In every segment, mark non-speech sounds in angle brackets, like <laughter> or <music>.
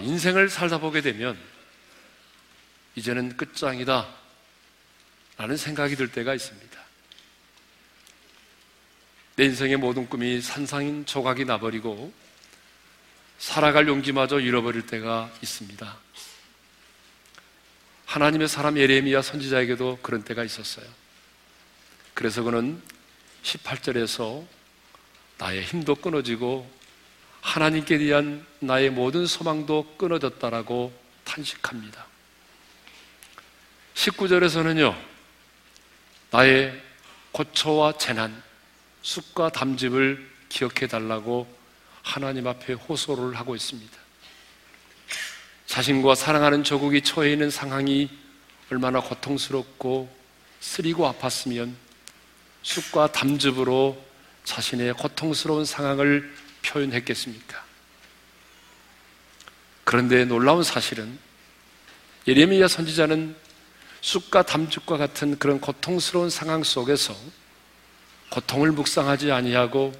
자, 인생을 살다 보게 되면 이제는 끝장이다 라는 생각이 들 때가 있습니다. 내 인생의 모든 꿈이 산상인 조각이 나버리고 살아갈 용기마저 잃어버릴 때가 있습니다. 하나님의 사람 예레미야 선지자에게도 그런 때가 있었어요. 그래서 그는 18절에서 나의 힘도 끊어지고 하나님께 대한 나의 모든 소망도 끊어졌다라고 탄식합니다. 19절에서는요, 나의 고초와 재난, 쑥과 담즙을 기억해 달라고 하나님 앞에 호소를 하고 있습니다. 자신과 사랑하는 조국이 처해 있는 상황이 얼마나 고통스럽고 쓰리고 아팠으면 쑥과 담즙으로 자신의 고통스러운 상황을 표현했겠습니까? 그런데 놀라운 사실은 예레미야 선지자는 쑥과 담즙과 같은 그런 고통스러운 상황 속에서 고통을 묵상하지 아니하고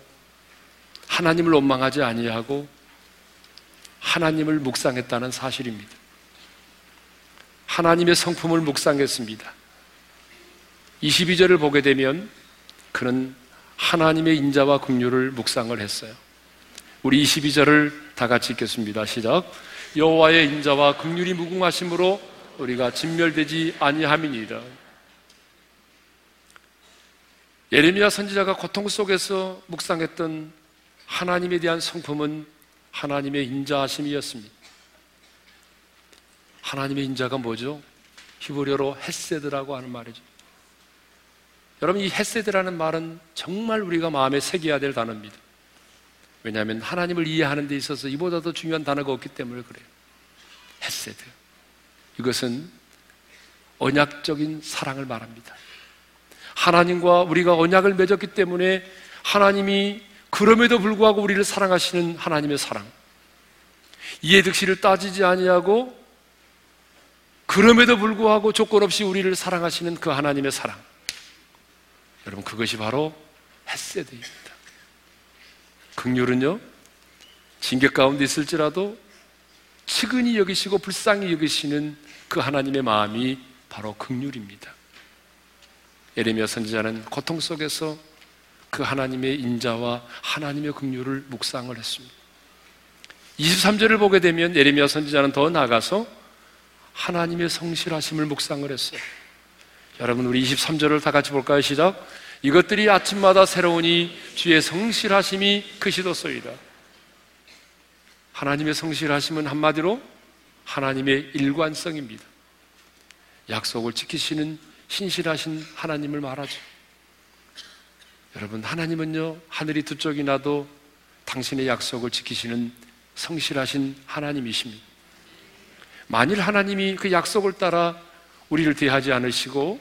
하나님을 원망하지 아니하고 하나님을 묵상했다는 사실입니다. 하나님의 성품을 묵상했습니다. 22절을 보게 되면 그는 하나님의 인자와 긍휼을 묵상을 했어요. 우리 22절을 다 같이 읽겠습니다. 시작. 여호와의 인자와 긍휼이 무궁하심으로 우리가 진멸되지 아니함이니라. 예레미야 선지자가 고통 속에서 묵상했던 하나님에 대한 성품은 하나님의 인자하심이었습니다. 하나님의 인자가 뭐죠? 히브리어로 헤세드라고 하는 말이죠. 여러분 이 헤세드라는 말은 정말 우리가 마음에 새겨야 될 단어입니다. 왜냐하면 하나님을 이해하는 데 있어서 이보다 더 중요한 단어가 없기 때문에 그래요. 헤세드. 이것은 언약적인 사랑을 말합니다. 하나님과 우리가 언약을 맺었기 때문에 하나님이 그럼에도 불구하고 우리를 사랑하시는 하나님의 사랑. 이해득실을 따지지 아니하고 그럼에도 불구하고 조건 없이 우리를 사랑하시는 그 하나님의 사랑. 여러분 그것이 바로 햇세드입니다. 극률은요 징계 가운데 있을지라도 측은히 여기시고 불쌍히 여기시는 그 하나님의 마음이 바로 극률입니다. 에레미야 선지자는 고통 속에서 그 하나님의 인자와 하나님의 긍휼을 묵상을 했습니다. 23절을 보게 되면 예레미야 선지자는 더 나가서 하나님의 성실하심을 묵상을 했어요. 여러분 우리 23절을 다 같이 볼까요? 시작. 이것들이 아침마다 새로우니 주의 성실하심이 크시도소이다. 하나님의 성실하심은 한마디로 하나님의 일관성입니다. 약속을 지키시는 신실하신 하나님을 말하죠. 여러분, 하나님은요, 하늘이 두 쪽이 나도 당신의 약속을 지키시는 성실하신 하나님이십니다. 만일 하나님이 그 약속을 따라 우리를 대하지 않으시고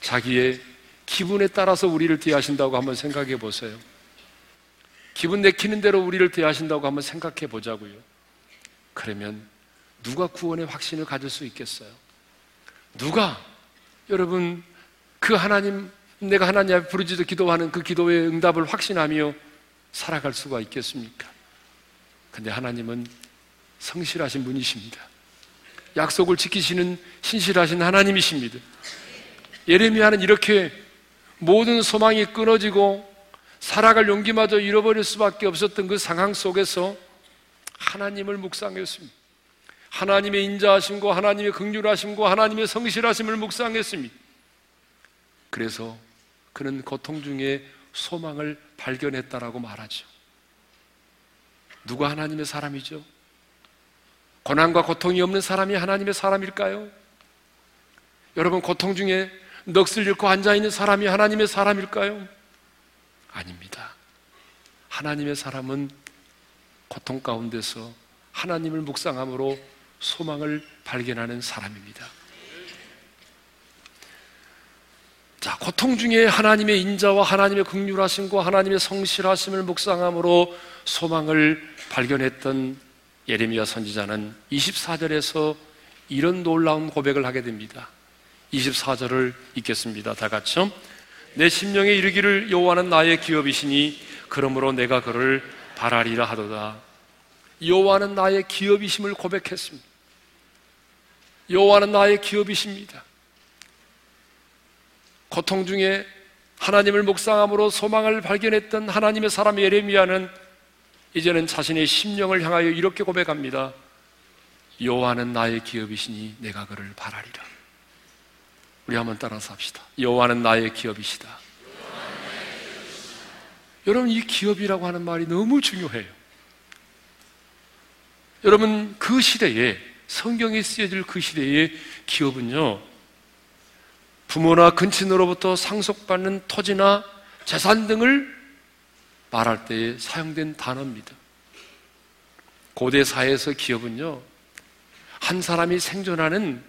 자기의 기분에 따라서 우리를 대하신다고 한번 생각해 보세요. 기분 내키는 대로 우리를 대하신다고 한번 생각해 보자고요. 그러면 누가 구원의 확신을 가질 수 있겠어요? 누가 여러분 그 하나님 내가 하나님 앞에 부르짖어 기도하는 그 기도의 응답을 확신하며 살아갈 수가 있겠습니까? 근데 하나님은 성실하신 분이십니다. 약속을 지키시는 신실하신 하나님이십니다. 예레미야는 이렇게 모든 소망이 끊어지고 살아갈 용기마저 잃어버릴 수밖에 없었던 그 상황 속에서 하나님을 묵상했습니다. 하나님의 인자하심과 하나님의 긍휼하심과 하나님의 성실하심을 묵상했습니다. 그래서 그는 고통 중에 소망을 발견했다라고 말하죠. 누가 하나님의 사람이죠? 고난과 고통이 없는 사람이 하나님의 사람일까요? 여러분, 고통 중에 넋을 잃고 앉아 있는 사람이 하나님의 사람일까요? 아닙니다. 하나님의 사람은 고통 가운데서 하나님을 묵상함으로 소망을 발견하는 사람입니다. 자, 고통 중에 하나님의 인자와 하나님의 극률하심과 하나님의 성실하심을 묵상함으로 소망을 발견했던 예레미야 선지자는 24절에서 이런 놀라운 고백을 하게 됩니다. 24절을 읽겠습니다. 다 같이요. 내 심령에 이르기를 여호와는 나의 기업이시니 그러므로 내가 그를 바라리라 하도다. 여호와는 나의 기업이심을 고백했습니다. 여호와는 나의 기업이십니다. 고통 중에 하나님을 묵상함으로 소망을 발견했던 하나님의 사람 예레미야는 이제는 자신의 심령을 향하여 이렇게 고백합니다. 여호와는 나의 기업이시니 내가 그를 바라리라. 우리 한번 따라서 합시다. 여호와는 나의 기업이시다. 여러분 이 기업이라고 하는 말이 너무 중요해요. 여러분 그 시대에 성경에 쓰여질 그 시대의 기업은요 부모나 근친으로부터 상속받는 토지나 재산 등을 말할 때에 사용된 단어입니다. 고대 사회에서 기업은요 한 사람이 생존하는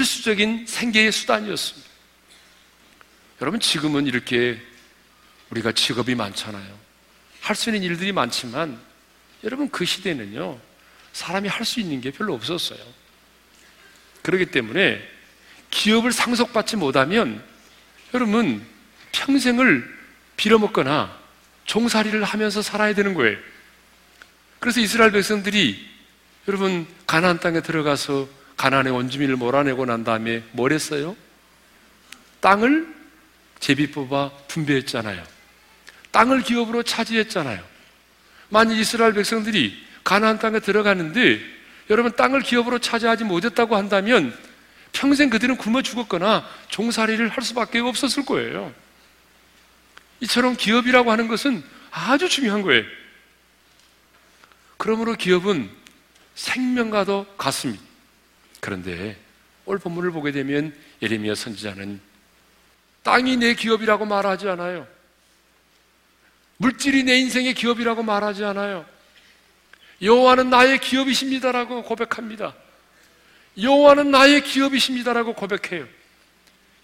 필수적인 생계의 수단이었습니다. 여러분 지금은 이렇게 우리가 직업이 많잖아요. 할 수 있는 일들이 많지만 여러분 그 시대는요 사람이 할 수 있는 게 별로 없었어요. 그렇기 때문에 기업을 상속받지 못하면 여러분 평생을 빌어먹거나 종살이를 하면서 살아야 되는 거예요. 그래서 이스라엘 백성들이 여러분 가나안 땅에 들어가서 가나안의 원주민을 몰아내고 난 다음에 뭘 했어요? 땅을 제비 뽑아 분배했잖아요. 땅을 기업으로 차지했잖아요. 만일 이스라엘 백성들이 가나안 땅에 들어가는데 여러분 땅을 기업으로 차지하지 못했다고 한다면 평생 그들은 굶어 죽었거나 종살이를 할 수밖에 없었을 거예요. 이처럼 기업이라고 하는 것은 아주 중요한 거예요. 그러므로 기업은 생명과도 같습니다. 그런데 오늘 본문을 보게 되면 예레미야 선지자는 땅이 내 기업이라고 말하지 않아요. 물질이 내 인생의 기업이라고 말하지 않아요. 여호와는 나의 기업이십니다라고 고백합니다. 여호와는 나의 기업이십니다라고 고백해요.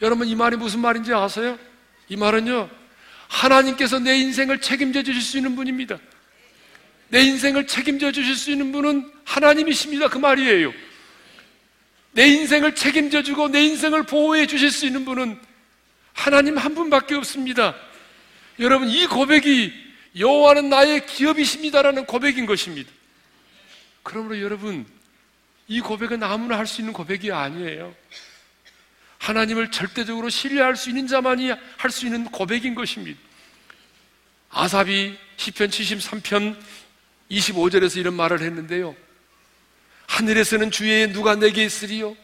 여러분 이 말이 무슨 말인지 아세요? 이 말은요. 하나님께서 내 인생을 책임져 주실 수 있는 분입니다. 내 인생을 책임져 주실 수 있는 분은 하나님이십니다. 그 말이에요. 내 인생을 책임져 주고 내 인생을 보호해 주실 수 있는 분은 하나님 한 분밖에 없습니다. 여러분 이 고백이 여호와는 나의 기업이십니다라는 고백인 것입니다. 그러므로 여러분 이 고백은 아무나 할 수 있는 고백이 아니에요. 하나님을 절대적으로 신뢰할 수 있는 자만이 할 수 있는 고백인 것입니다. 아삽이 시편 73편 25절에서 이런 말을 했는데요. 하늘에서는 주의 누가 내게 있으리요?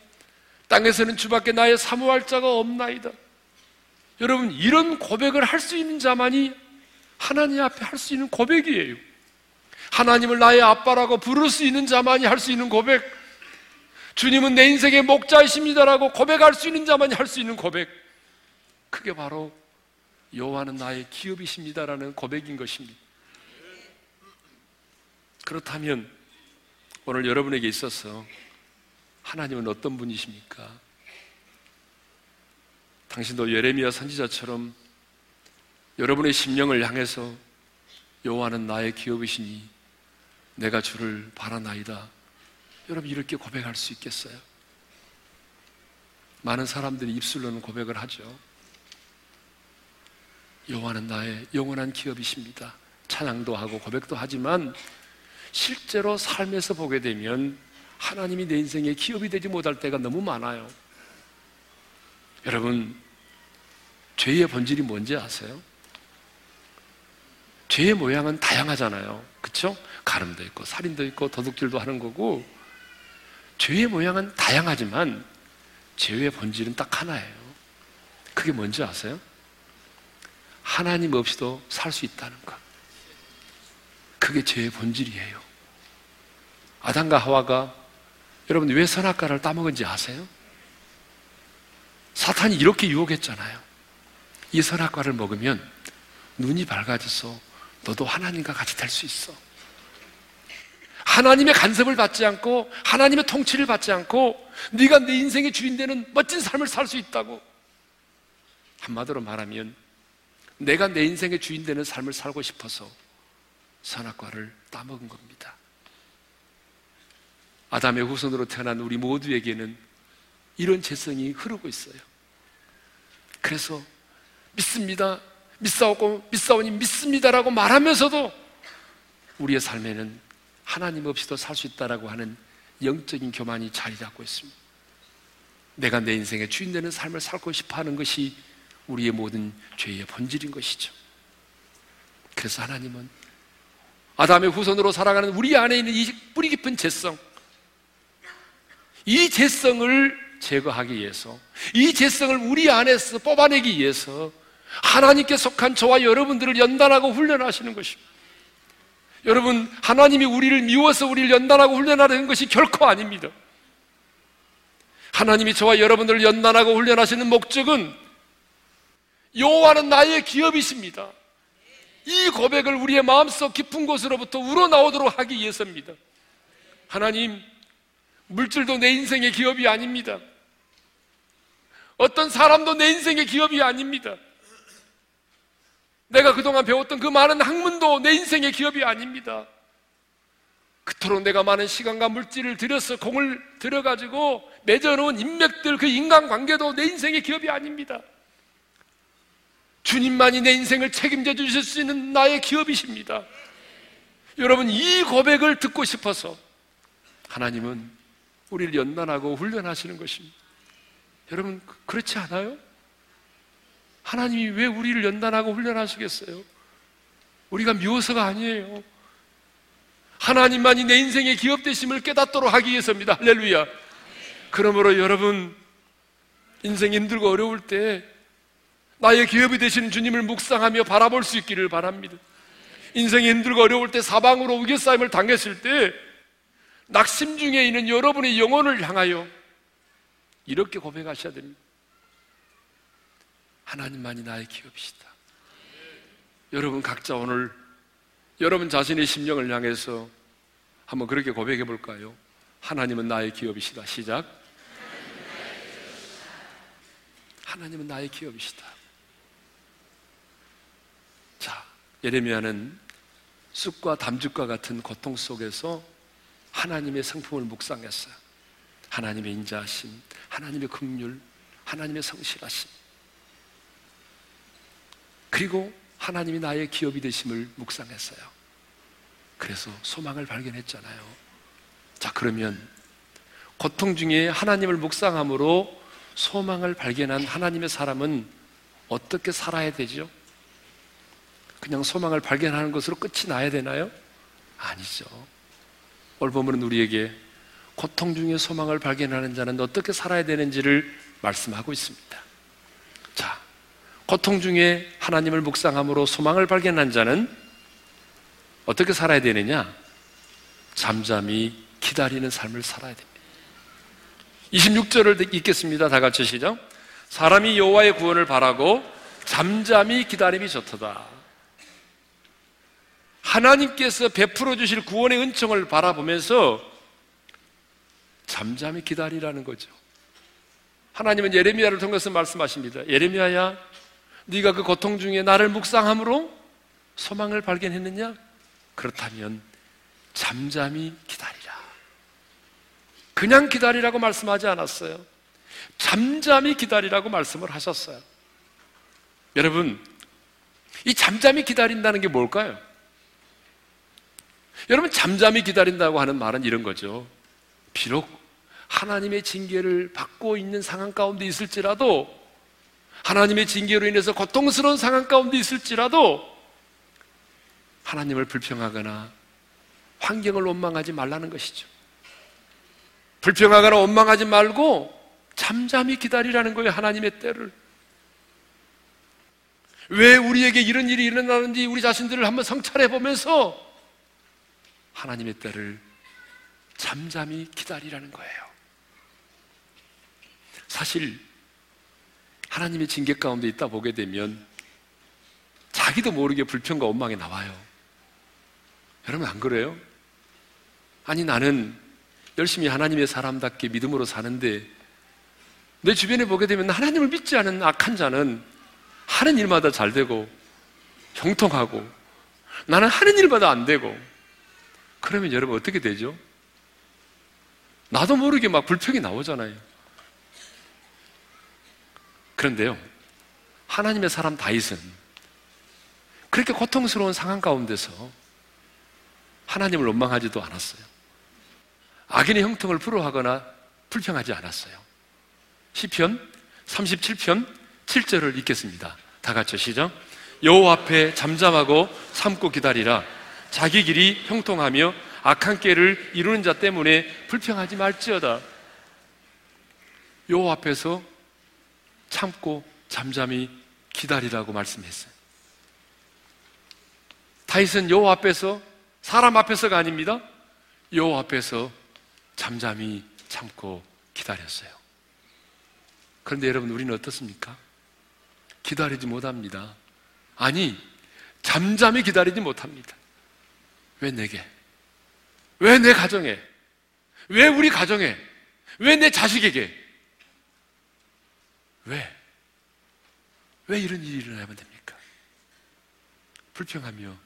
땅에서는 주밖에 나의 사모할 자가 없나이다. 여러분, 이런 고백을 할 수 있는 자만이 하나님 앞에 할 수 있는 고백이에요. 하나님을 나의 아빠라고 부를 수 있는 자만이 할 수 있는 고백. 주님은 내 인생의 목자이십니다라고 고백할 수 있는 자만이 할 수 있는 고백. 그게 바로 여호와는 나의 기업이십니다라는 고백인 것입니다. 그렇다면 오늘 여러분에게 있어서 하나님은 어떤 분이십니까? 당신도 예레미야 선지자처럼 여러분의 심령을 향해서 여호와는 나의 기업이시니 내가 주를 바라나이다. 여러분 이렇게 고백할 수 있겠어요? 많은 사람들이 입술로는 고백을 하죠. 여호와는 나의 영원한 기업이십니다. 찬양도 하고 고백도 하지만 실제로 삶에서 보게 되면 하나님이 내 인생의 기업이 되지 못할 때가 너무 많아요. 여러분, 죄의 본질이 뭔지 아세요? 죄의 모양은 다양하잖아요. 그쵸? 가름도 있고, 살인도 있고, 도둑질도 하는 거고, 죄의 모양은 다양하지만, 죄의 본질은 딱 하나예요. 그게 뭔지 아세요? 하나님 없이도 살 수 있다는 것. 그게 죄의 본질이에요. 아담과 하와가 여러분 왜 선악과를 따먹은지 아세요? 사탄이 이렇게 유혹했잖아요. 이 선악과를 먹으면 눈이 밝아져서 너도 하나님과 같이 될 수 있어. 하나님의 간섭을 받지 않고 하나님의 통치를 받지 않고 네가 내 인생의 주인 되는 멋진 삶을 살 수 있다고. 한마디로 말하면 내가 내 인생의 주인 되는 삶을 살고 싶어서 선악과를 따먹은 겁니다. 아담의 후손으로 태어난 우리 모두에게는 이런 재성이 흐르고 있어요. 그래서 믿습니다. 믿사오고 믿사오니 믿습니다라고 말하면서도 우리의 삶에는 하나님 없이도 살 수 있다라고 하는 영적인 교만이 자리 잡고 있습니다. 내가 내 인생의 주인 되는 삶을 살고 싶어 하는 것이 우리의 모든 죄의 본질인 것이죠. 그래서 하나님은 아담의 후손으로 살아가는 우리 안에 있는 이 뿌리 깊은 죄성, 이 죄성을 제거하기 위해서, 이 죄성을 우리 안에서 뽑아내기 위해서 하나님께 속한 저와 여러분들을 연단하고 훈련하시는 것입니다. 여러분, 하나님이 우리를 미워서 우리를 연단하고 훈련하는 것이 결코 아닙니다. 하나님이 저와 여러분들을 연단하고 훈련하시는 목적은 여호와는 나의 기업이십니다. 이 고백을 우리의 마음속 깊은 곳으로부터 우러나오도록 하기 위해서입니다. 하나님, 물질도 내 인생의 기업이 아닙니다. 어떤 사람도 내 인생의 기업이 아닙니다. 내가 그동안 배웠던 그 많은 학문도 내 인생의 기업이 아닙니다. 그토록 내가 많은 시간과 물질을 들여서 공을 들여가지고 맺어놓은 인맥들, 그 인간관계도 내 인생의 기업이 아닙니다. 주님만이 내 인생을 책임져 주실 수 있는 나의 기업이십니다. 여러분, 이 고백을 듣고 싶어서 하나님은 우리를 연단하고 훈련하시는 것입니다. 여러분, 그렇지 않아요? 하나님이 왜 우리를 연단하고 훈련하시겠어요? 우리가 미워서가 아니에요. 하나님만이 내 인생의 기업 되심을 깨닫도록 하기 위해서입니다. 할렐루야. 그러므로 여러분, 인생 힘들고 어려울 때 나의 기업이 되시는 주님을 묵상하며 바라볼 수 있기를 바랍니다. 인생이 힘들고 어려울 때 사방으로 우겨싸임을 당했을 때 낙심 중에 있는 여러분의 영혼을 향하여 이렇게 고백하셔야 됩니다. 하나님만이 나의 기업이시다. 여러분 각자 오늘 여러분 자신의 심령을 향해서 한번 그렇게 고백해 볼까요? 하나님은 나의 기업이시다. 시작. 하나님은 나의 기업이시다. 자, 예레미야는 쑥과 담즙과 같은 고통 속에서 하나님의 성품을 묵상했어요. 하나님의 인자하심, 하나님의 긍휼, 하나님의 성실하심. 그리고 하나님이 나의 기업이 되심을 묵상했어요. 그래서 소망을 발견했잖아요. 자, 그러면 고통 중에 하나님을 묵상함으로 소망을 발견한 하나님의 사람은 어떻게 살아야 되죠? 그냥 소망을 발견하는 것으로 끝이 나야 되나요? 아니죠. 오늘 보면 우리에게 고통 중에 소망을 발견하는 자는 어떻게 살아야 되는지를 말씀하고 있습니다. 자, 고통 중에 하나님을 묵상함으로 소망을 발견한 자는 어떻게 살아야 되느냐? 잠잠히 기다리는 삶을 살아야 됩니다. 26절을 읽겠습니다. 다 같이 시작. 사람이 여호와의 구원을 바라고 잠잠히 기다림이 좋도다. 하나님께서 베풀어 주실 구원의 은총을 바라보면서 잠잠히 기다리라는 거죠. 하나님은 예레미야를 통해서 말씀하십니다. 예레미야야, 네가 그 고통 중에 나를 묵상함으로 소망을 발견했느냐? 그렇다면 잠잠히 기다리라. 그냥 기다리라고 말씀하지 않았어요. 잠잠히 기다리라고 말씀을 하셨어요. 여러분, 이 잠잠히 기다린다는 게 뭘까요? 여러분, 잠잠히 기다린다고 하는 말은 이런 거죠. 비록 하나님의 징계를 받고 있는 상황 가운데 있을지라도 하나님의 징계로 인해서 고통스러운 상황 가운데 있을지라도 하나님을 불평하거나 환경을 원망하지 말라는 것이죠. 불평하거나 원망하지 말고 잠잠히 기다리라는 거예요. 하나님의 때를. 왜 우리에게 이런 일이 일어나는지 우리 자신들을 한번 성찰해 보면서 하나님의 때를 잠잠히 기다리라는 거예요. 사실 하나님의 징계 가운데 있다 보게 되면 자기도 모르게 불평과 원망이 나와요. 여러분 안 그래요? 아니 나는 열심히 하나님의 사람답게 믿음으로 사는데 내 주변에 보게 되면 하나님을 믿지 않은 악한 자는 하는 일마다 잘 되고 형통하고 나는 하는 일마다 안 되고 그러면 여러분 어떻게 되죠? 나도 모르게 막 불평이 나오잖아요. 그런데요, 하나님의 사람 다윗은 그렇게 고통스러운 상황 가운데서 하나님을 원망하지도 않았어요. 악인의 형통을 부러워하거나 불평하지 않았어요. 시편 37편 7절을 읽겠습니다. 다 같이 시작. 여호와 앞에 잠잠하고 참고 기다리라. 자기 길이 형통하며 악한 깨를 이루는 자 때문에 불평하지 말지어다. 여호와 앞에서 참고 잠잠히 기다리라고 말씀했어요. 다윗은 여호와 앞에서 사람 앞에서가 아닙니다. 여호와 앞에서 잠잠히 참고 기다렸어요. 그런데 여러분 우리는 어떻습니까? 기다리지 못합니다. 아니, 잠잠히 기다리지 못합니다. 왜 내게? 왜 내 가정에? 왜 우리 가정에? 왜 내 자식에게? 왜? 왜 이런 일이 일어나면 됩니까? 불평하며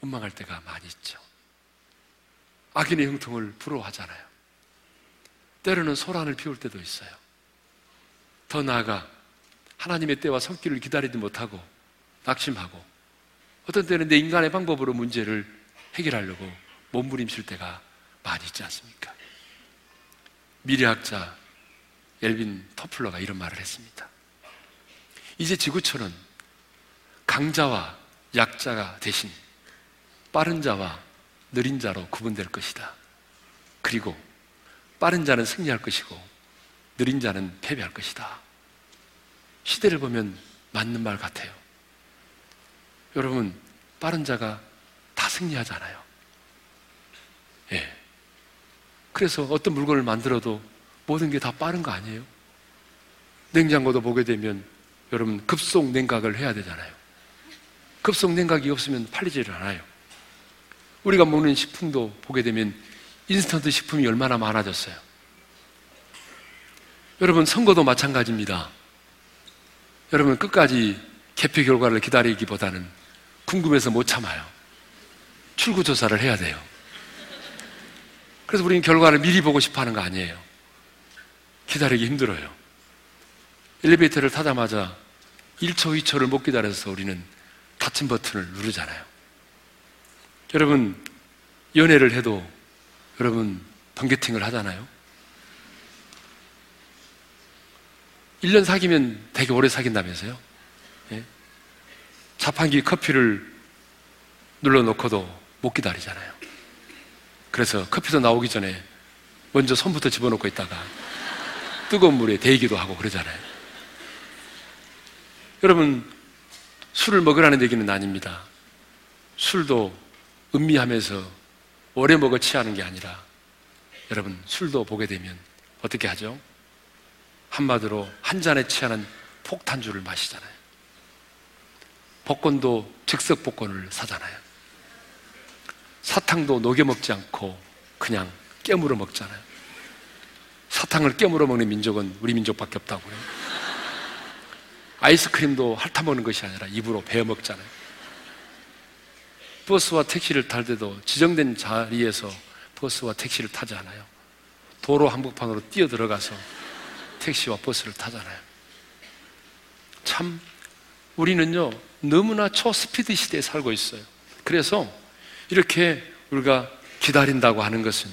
원망할 때가 많이 있죠. 악인의 형통을 부러워하잖아요. 때로는 소란을 피울 때도 있어요. 더 나아가 하나님의 때와 성길을 기다리지 못하고 낙심하고 어떤 때는 내 인간의 방법으로 문제를 해결하려고 몸부림칠 때가 많이 있지 않습니까? 미래학자 엘빈 터플러가 이런 말을 했습니다. 이제 지구촌은 강자와 약자가 대신 빠른 자와 느린 자로 구분될 것이다. 그리고 빠른 자는 승리할 것이고 느린 자는 패배할 것이다. 시대를 보면 맞는 말 같아요. 여러분, 빠른 자가 다 승리하잖아요. 예. 그래서 어떤 물건을 만들어도 모든 게 다 빠른 거 아니에요? 냉장고도 보게 되면 여러분 급속 냉각을 해야 되잖아요. 급속 냉각이 없으면 팔리지를 않아요. 우리가 먹는 식품도 보게 되면 인스턴트 식품이 얼마나 많아졌어요. 여러분 선거도 마찬가지입니다. 여러분 끝까지 개표 결과를 기다리기보다는 궁금해서 못 참아요. 출구 조사를 해야 돼요. 그래서 우리는 결과를 미리 보고 싶어 하는 거 아니에요. 기다리기 힘들어요. 엘리베이터를 타자마자 1초, 2초를 못 기다려서 우리는 닫힌 버튼을 누르잖아요. 여러분, 연애를 해도 여러분 번개팅을 하잖아요. 1년 사귀면 되게 오래 사귄다면서요? 예? 자판기 커피를 눌러놓고도 못 기다리잖아요. 그래서 커피도 나오기 전에 먼저 손부터 집어넣고 있다가 뜨거운 물에 데이기도 하고 그러잖아요. 여러분, 술을 먹으라는 얘기는 아닙니다. 술도 음미하면서 오래 먹어 취하는 게 아니라 여러분, 술도 보게 되면 어떻게 하죠? 한마디로 한 잔에 취하는 폭탄주를 마시잖아요. 복권도 즉석 복권을 사잖아요. 사탕도 녹여 먹지 않고 그냥 깨물어 먹잖아요. 사탕을 깨물어 먹는 민족은 우리 민족밖에 없다고요. 아이스크림도 핥아 먹는 것이 아니라 입으로 베어 먹잖아요. 버스와 택시를 탈 때도 지정된 자리에서 버스와 택시를 타지 않아요. 도로 한복판으로 뛰어 들어가서 택시와 버스를 타잖아요. 참, 우리는요, 너무나 초스피드 시대에 살고 있어요. 그래서 이렇게 우리가 기다린다고 하는 것은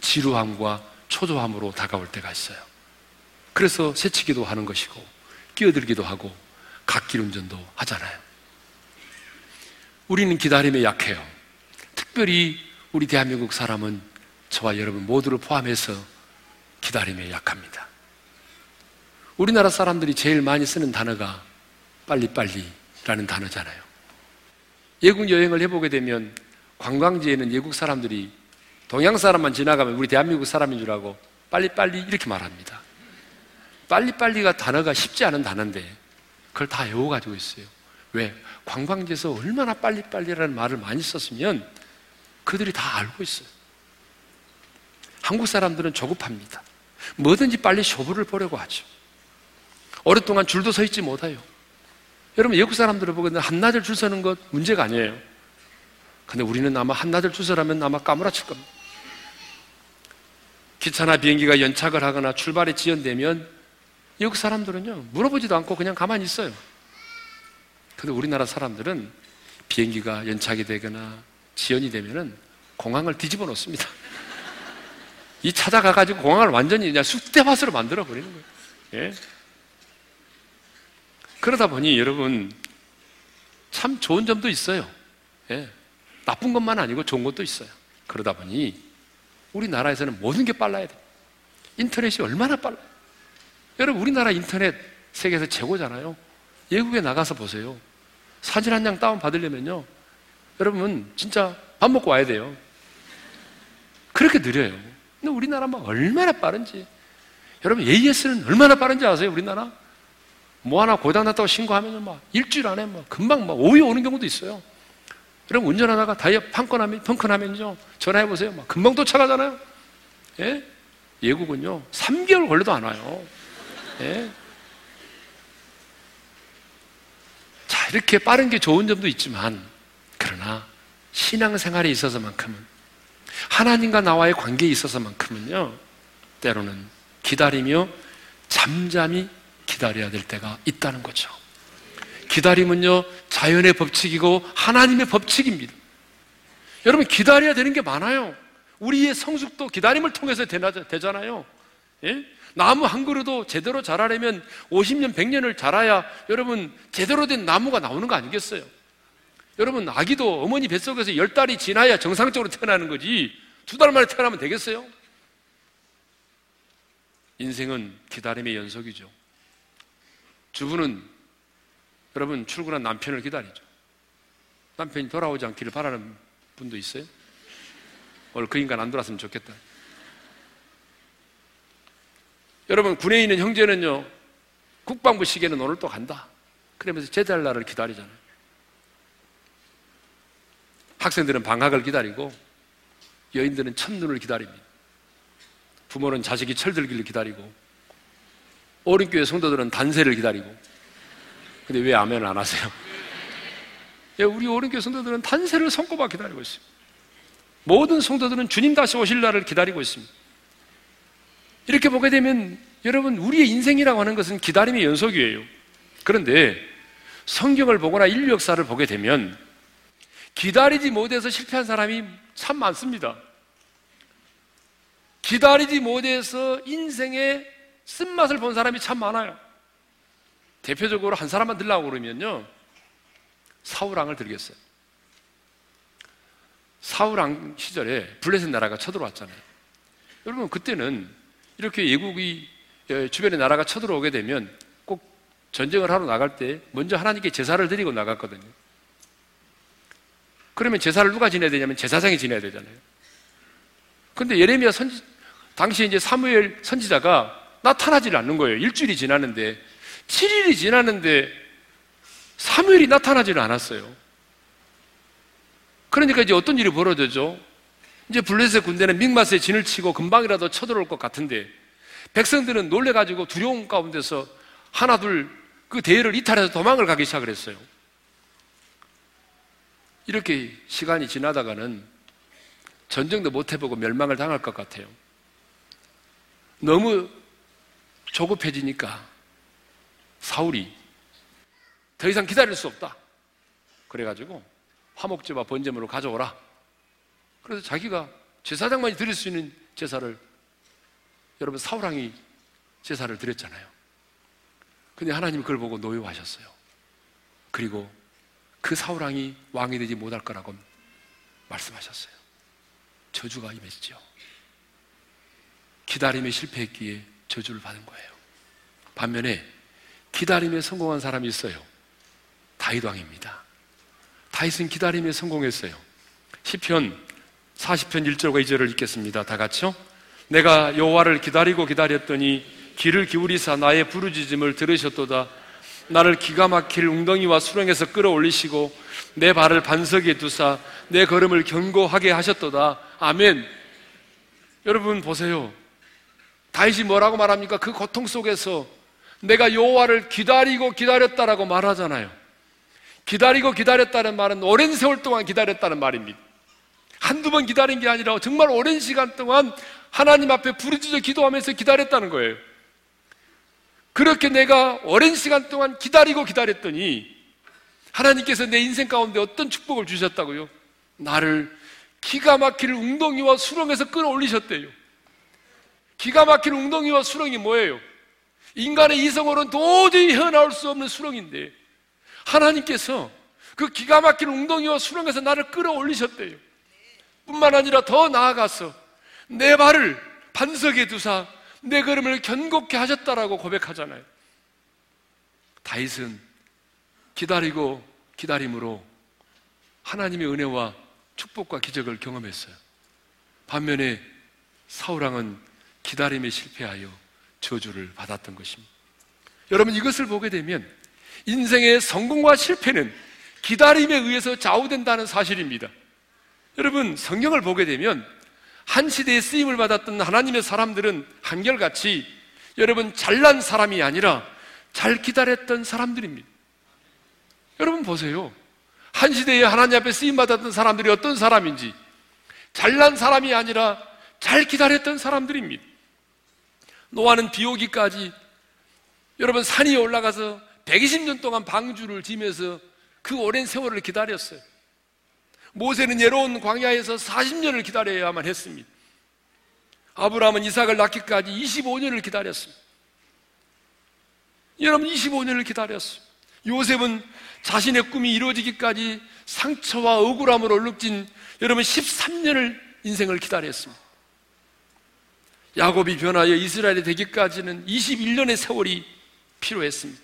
지루함과 초조함으로 다가올 때가 있어요. 그래서 새치기도 하는 것이고, 끼어들기도 하고, 갓길 운전도 하잖아요. 우리는 기다림에 약해요. 특별히 우리 대한민국 사람은 저와 여러분 모두를 포함해서 기다림에 약합니다. 우리나라 사람들이 제일 많이 쓰는 단어가 빨리빨리라는 단어잖아요. 외국 여행을 해보게 되면 관광지에는 외국 사람들이 동양 사람만 지나가면 우리 대한민국 사람인 줄 알고 빨리빨리 이렇게 말합니다. 빨리빨리가 단어가 쉽지 않은 단어인데 그걸 다 외워가지고 있어요. 왜? 관광지에서 얼마나 빨리빨리라는 말을 많이 썼으면 그들이 다 알고 있어요. 한국 사람들은 조급합니다. 뭐든지 빨리 쇼부를 보려고 하죠. 오랫동안 줄도 서 있지 못해요. 여러분, 외국 사람들을 보고 한나절 줄 서는 것 문제가 아니에요. 근데 우리는 아마 한나절 줄 서라면 아마 까무라칠 겁니다. 기차나 비행기가 연착을 하거나 출발이 지연되면 외국 사람들은요, 물어보지도 않고 그냥 가만히 있어요. 근데 우리나라 사람들은 비행기가 연착이 되거나 지연이 되면은 공항을 뒤집어 놓습니다. <laughs> 이 찾아가가지고 공항을 완전히 그냥 쑥대밭으로 만들어 버리는 거예요. 예? 그러다 보니 여러분, 참 좋은 점도 있어요. 예? 나쁜 것만 아니고 좋은 것도 있어요. 그러다 보니 우리나라에서는 모든 게 빨라야 돼. 인터넷이 얼마나 빨라요. 여러분, 우리나라 인터넷 세계에서 최고잖아요. 외국에 나가서 보세요. 사진 한 장 다운 받으려면요. 여러분, 진짜 밥 먹고 와야 돼요. 그렇게 느려요. 근데 우리나라 막 얼마나 빠른지. 여러분, AS는 얼마나 빠른지 아세요, 우리나라? 뭐 하나 고장났다고 신고하면 막 일주일 안에 막 금방 막 오후에 오는 경우도 있어요. 여러분, 운전하다가 타이어 펑크나면, 펑크나면요. 전화해 보세요. 막 금방 도착하잖아요. 예? 예국은요, 3개월 걸려도 안 와요. 예? 자, 이렇게 빠른 게 좋은 점도 있지만, 그러나, 신앙생활에 있어서만큼은, 하나님과 나와의 관계에 있어서만큼은요, 때로는 기다리며 잠잠히 기다려야 될 때가 있다는 거죠. 기다림은요, 자연의 법칙이고 하나님의 법칙입니다. 여러분, 기다려야 되는 게 많아요. 우리의 성숙도 기다림을 통해서 되잖아요. 예? 나무 한 그루도 제대로 자라려면 50년, 100년을 자라야 여러분 제대로 된 나무가 나오는 거 아니겠어요? 여러분, 아기도 어머니 뱃속에서 열 달이 지나야 정상적으로 태어나는 거지 두 달 만에 태어나면 되겠어요? 인생은 기다림의 연속이죠. 주부는 여러분 출근한 남편을 기다리죠. 남편이 돌아오지 않기를 바라는 분도 있어요? 오늘 그 인간 안 돌아왔으면 좋겠다. 여러분, 군에 있는 형제는요, 국방부 시계는 오늘 또 간다. 그러면서 제달 날을 기다리잖아요. 학생들은 방학을 기다리고, 여인들은 첫눈을 기다립니다. 부모는 자식이 철들기를 기다리고, 어린 교회 성도들은 단세를 기다리고, 근데 왜 아멘을 안 하세요? 예, 우리 어린교회 성도들은 단세를 손꼽아 기다리고 있습니다. 모든 성도들은 주님 다시 오실 날을 기다리고 있습니다. 이렇게 보게 되면 여러분 우리의 인생이라고 하는 것은 기다림의 연속이에요. 그런데 성경을 보거나 인류 역사를 보게 되면 기다리지 못해서 실패한 사람이 참 많습니다. 기다리지 못해서 인생의 쓴맛을 본 사람이 참 많아요. 대표적으로 한 사람만 들라고 그러면요. 사우랑을 들겠어요. 사우랑 시절에 블레셋 나라가 쳐들어왔잖아요. 여러분 그때는 이렇게 예국이 예, 주변의 나라가 쳐들어오게 되면 꼭 전쟁을 하러 나갈 때 먼저 하나님께 제사를 드리고 나갔거든요. 그러면 제사를 누가 지내야 되냐면 제사장이 지내야 되잖아요. 근데 예레미야 선지, 당시 이제 사무엘 선지자가 나타나질 않는 거예요. 일주일이 지났는데, 7일이 지났는데, 사무엘이 나타나지를 않았어요. 그러니까 이제 어떤 일이 벌어졌죠? 이제 블레셋 군대는 믹마스에 진을 치고 금방이라도 쳐들어올 것 같은데 백성들은 놀래가지고 두려움 가운데서 하나둘 그 대회를 이탈해서 도망을 가기 시작을 했어요. 이렇게 시간이 지나다가는 전쟁도 못 해보고 멸망을 당할 것 같아요. 너무 조급해지니까 사울이 더 이상 기다릴 수 없다. 그래가지고 화목제와 번제물을 가져오라. 그래서 자기가 제사장만이 드릴 수 있는 제사를 여러분 사울왕이 제사를 드렸잖아요. 근데 하나님이 그걸 보고 노여하셨어요. 그리고 그 사울왕이 왕이 되지 못할 거라고 말씀하셨어요. 저주가 임했죠. 기다림에 실패했기에 저주를 받은 거예요. 반면에 기다림에 성공한 사람이 있어요. 다윗 왕입니다. 다윗은 기다림에 성공했어요. 시편 40편 1절과 2절을 읽겠습니다. 다 같이요. 내가 여호와를 기다리고 기다렸더니 귀를 기울이사 나의 부르짖음을 들으셨도다. 나를 기가 막힐 웅덩이와 수렁에서 끌어올리시고 내 발을 반석에 두사 내 걸음을 견고하게 하셨도다. 아멘. 여러분 보세요. 다윗이 뭐라고 말합니까? 그 고통 속에서 내가 여호와를 기다리고 기다렸다라고 말하잖아요. 기다리고 기다렸다는 말은 오랜 세월 동안 기다렸다는 말입니다. 한두 번 기다린 게 아니라 정말 오랜 시간 동안 하나님 앞에 부르짖어 기도하면서 기다렸다는 거예요. 그렇게 내가 오랜 시간 동안 기다리고 기다렸더니 하나님께서 내 인생 가운데 어떤 축복을 주셨다고요? 나를 기가 막힐 웅덩이와 수렁에서 끌어올리셨대요. 기가 막힐 웅덩이와 수렁이 뭐예요? 인간의 이성으로는 도저히 헤어나올 수 없는 수렁인데 하나님께서 그 기가 막힌 웅덩이와 수렁에서 나를 끌어올리셨대요. 뿐만 아니라 더 나아가서 내 발을 반석에 두사 내 걸음을 견고케 하셨다라고 고백하잖아요. 다윗은 기다리고 기다림으로 하나님의 은혜와 축복과 기적을 경험했어요. 반면에 사울왕은 기다림에 실패하여 저주를 받았던 것입니다. 여러분 이것을 보게 되면 인생의 성공과 실패는 기다림에 의해서 좌우된다는 사실입니다. 여러분 성경을 보게 되면 한 시대에 쓰임을 받았던 하나님의 사람들은 한결같이 여러분 잘난 사람이 아니라 잘 기다렸던 사람들입니다. 여러분 보세요. 한 시대에 하나님 앞에 쓰임 받았던 사람들이 어떤 사람인지 잘난 사람이 아니라 잘 기다렸던 사람들입니다. 노아는 비 오기까지 여러분 산 위에 올라가서 120년 동안 방주를 지면서 그 오랜 세월을 기다렸어요. 모세는 예로운 광야에서 40년을 기다려야만 했습니다. 아브라함은 이삭을 낳기까지 25년을 기다렸습니다. 여러분 25년을 기다렸어요. 요셉은 자신의 꿈이 이루어지기까지 상처와 억울함으로 얼룩진 여러분 13년을 인생을 기다렸습니다. 야곱이 변하여 이스라엘이 되기까지는 21년의 세월이 필요했습니다.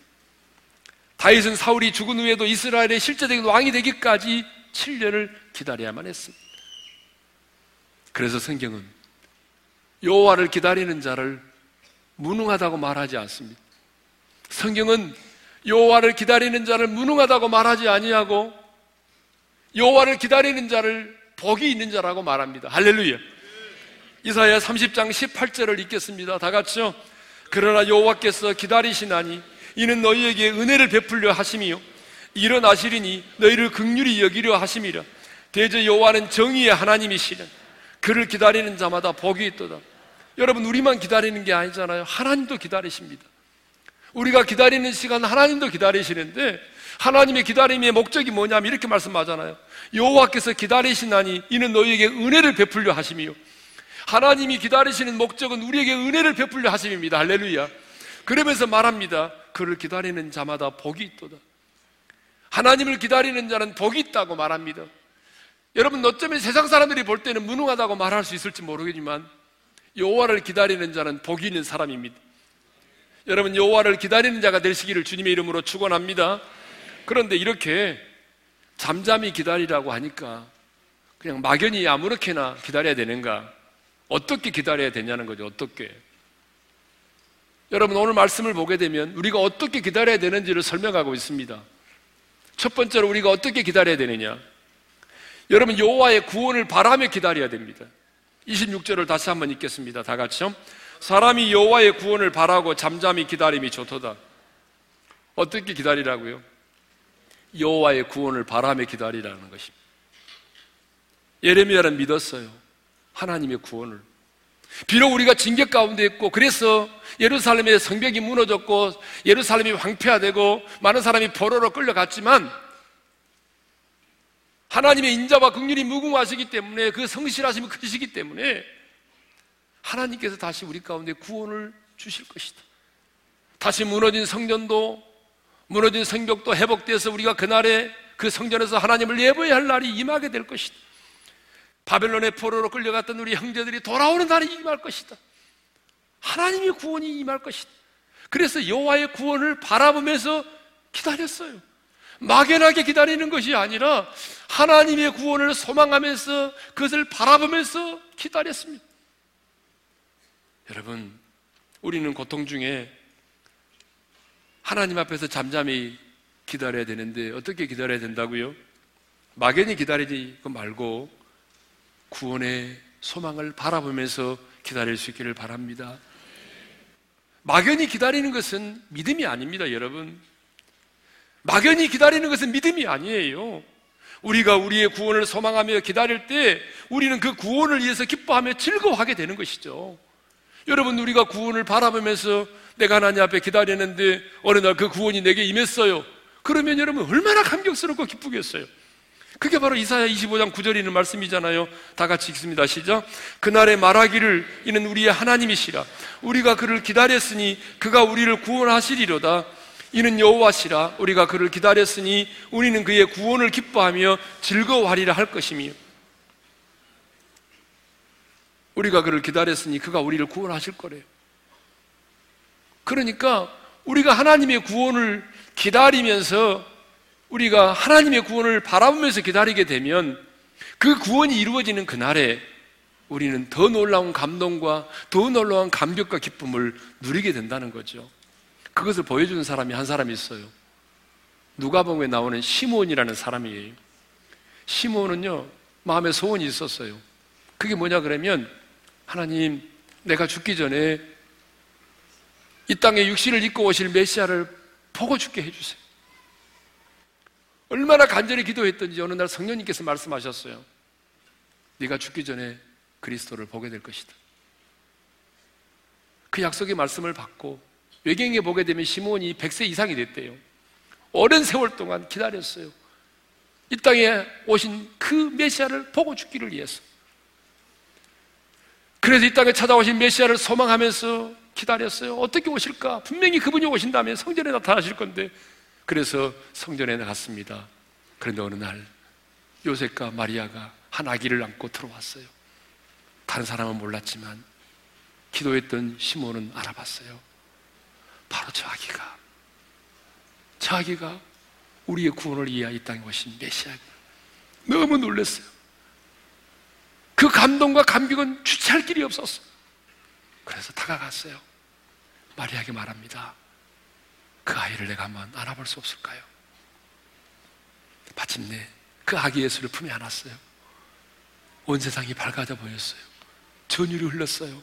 다윗은 사울이 죽은 후에도 이스라엘의 실제적인 왕이 되기까지 7년을 기다려야만 했습니다. 그래서 성경은 여호와를 기다리는 자를 무능하다고 말하지 않습니다. 성경은 여호와를 기다리는 자를 무능하다고 말하지 아니하고 여호와를 기다리는 자를 복이 있는 자라고 말합니다. 할렐루야. 이사야 30장 18절을 읽겠습니다. 다 같이요. 그러나 여호와께서 기다리시나니 이는 너희에게 은혜를 베풀려 하심이요 일어나시리니 너희를 극률이 여기려 하심이라. 대저 여호와는 정의의 하나님이시라. 그를 기다리는 자마다 복이 있도다. 여러분 우리만 기다리는 게 아니잖아요. 하나님도 기다리십니다. 우리가 기다리는 시간 하나님도 기다리시는데 하나님의 기다림의 목적이 뭐냐면 이렇게 말씀하잖아요. 여호와께서 기다리시나니 이는 너희에게 은혜를 베풀려 하심이요. 하나님이 기다리시는 목적은 우리에게 은혜를 베풀려 하심입니다. 할렐루야. 그러면서 말합니다. 그를 기다리는 자마다 복이 있도다. 하나님을 기다리는 자는 복이 있다고 말합니다. 여러분 어쩌면 세상 사람들이 볼 때는 무능하다고 말할 수 있을지 모르겠지만 여호와를 기다리는 자는 복이 있는 사람입니다. 여러분 여호와를 기다리는 자가 되시기를 주님의 이름으로 축원합니다. 그런데 이렇게 잠잠히 기다리라고 하니까 그냥 막연히 아무렇게나 기다려야 되는가? 어떻게 기다려야 되냐는 거죠. 어떻게? 여러분 오늘 말씀을 보게 되면 우리가 어떻게 기다려야 되는지를 설명하고 있습니다. 첫 번째로 우리가 어떻게 기다려야 되느냐? 여러분 여호와의 구원을 바라며 기다려야 됩니다. 26절을 다시 한번 읽겠습니다. 다 같이요. 사람이 여호와의 구원을 바라고 잠잠히 기다림이 좋도다. 어떻게 기다리라고요? 여호와의 구원을 바라며 기다리라는 것입니다. 예레미야는 믿었어요. 하나님의 구원을. 비록 우리가 징계 가운데 있고 그래서 예루살렘의 성벽이 무너졌고 예루살렘이 황폐화되고 많은 사람이 포로로 끌려갔지만 하나님의 인자와 극률이 무궁하시기 때문에 그 성실하심이 크시기 때문에 하나님께서 다시 우리 가운데 구원을 주실 것이다. 다시 무너진 성전도 무너진 성벽도 회복돼서 우리가 그날에 그 성전에서 하나님을 예배해야 할 날이 임하게 될 것이다. 바벨론의 포로로 끌려갔던 우리 형제들이 돌아오는 날이 임할 것이다. 하나님의 구원이 임할 것이다. 그래서 여호와의 구원을 바라보면서 기다렸어요. 막연하게 기다리는 것이 아니라 하나님의 구원을 소망하면서 그것을 바라보면서 기다렸습니다. 여러분, 우리는 고통 중에 하나님 앞에서 잠잠히 기다려야 되는데 어떻게 기다려야 된다고요? 막연히 기다리지 말고 구원의 소망을 바라보면서 기다릴 수 있기를 바랍니다. 막연히 기다리는 것은 믿음이 아닙니다, 여러분. 막연히 기다리는 것은 믿음이 아니에요. 우리가 우리의 구원을 소망하며 기다릴 때 우리는 그 구원을 위해서 기뻐하며 즐거워하게 되는 것이죠. 여러분, 우리가 구원을 바라보면서 내가 하나님 앞에 기다리는데 어느 날 그 구원이 내게 임했어요. 그러면 여러분 얼마나 감격스럽고 기쁘겠어요. 그게 바로 이사야 25장 9절에 있는 말씀이잖아요. 다 같이 읽습니다. 시작. 그날에 말하기를 이는 우리의 하나님이시라. 우리가 그를 기다렸으니 그가 우리를 구원하시리로다. 이는 여호와시라. 우리가 그를 기다렸으니 우리는 그의 구원을 기뻐하며 즐거워하리라 할 것이며 우리가 그를 기다렸으니 그가 우리를 구원하실 거래요. 그러니까 우리가 하나님의 구원을 기다리면서 우리가 하나님의 구원을 바라보면서 기다리게 되면 그 구원이 이루어지는 그날에 우리는 더 놀라운 감동과 더 놀라운 감격과 기쁨을 누리게 된다는 거죠. 그것을 보여주는 사람이 한 사람이 있어요. 누가복음에 나오는 시몬이라는 사람이에요. 시몬은요 마음에 소원이 있었어요. 그게 뭐냐 그러면 하나님 내가 죽기 전에 이 땅에 육신을 입고 오실 메시아를 보고 죽게 해주세요. 얼마나 간절히 기도했던지 어느 날 성령님께서 말씀하셨어요. 네가 죽기 전에 그리스도를 보게 될 것이다. 그 약속의 말씀을 받고 외경에 보게 되면 시몬이 100세 이상이 됐대요. 오랜 세월 동안 기다렸어요. 이 땅에 오신 그 메시아를 보고 죽기를 위해서. 그래서 이 땅에 찾아오신 메시아를 소망하면서 기다렸어요. 어떻게 오실까? 분명히 그분이 오신다면 성전에 나타나실 건데. 그래서 성전에 나갔습니다. 그런데 어느 날 요셉과 마리아가 한 아기를 안고 들어왔어요. 다른 사람은 몰랐지만 기도했던 시몬은 알아봤어요. 바로 저 아기가 저 아기가 우리의 구원을 위하여 이 땅에 오신 메시아 너무 놀랐어요. 그 감동과 감격은 주체할 길이 없었어요. 그래서 다가갔어요. 마리아에게 말합니다. 그 아이를 내가 한번 안아볼 수 없을까요? 마침내 그 아기 예수를 품에 안았어요. 온 세상이 밝아져 보였어요. 전율이 흘렀어요.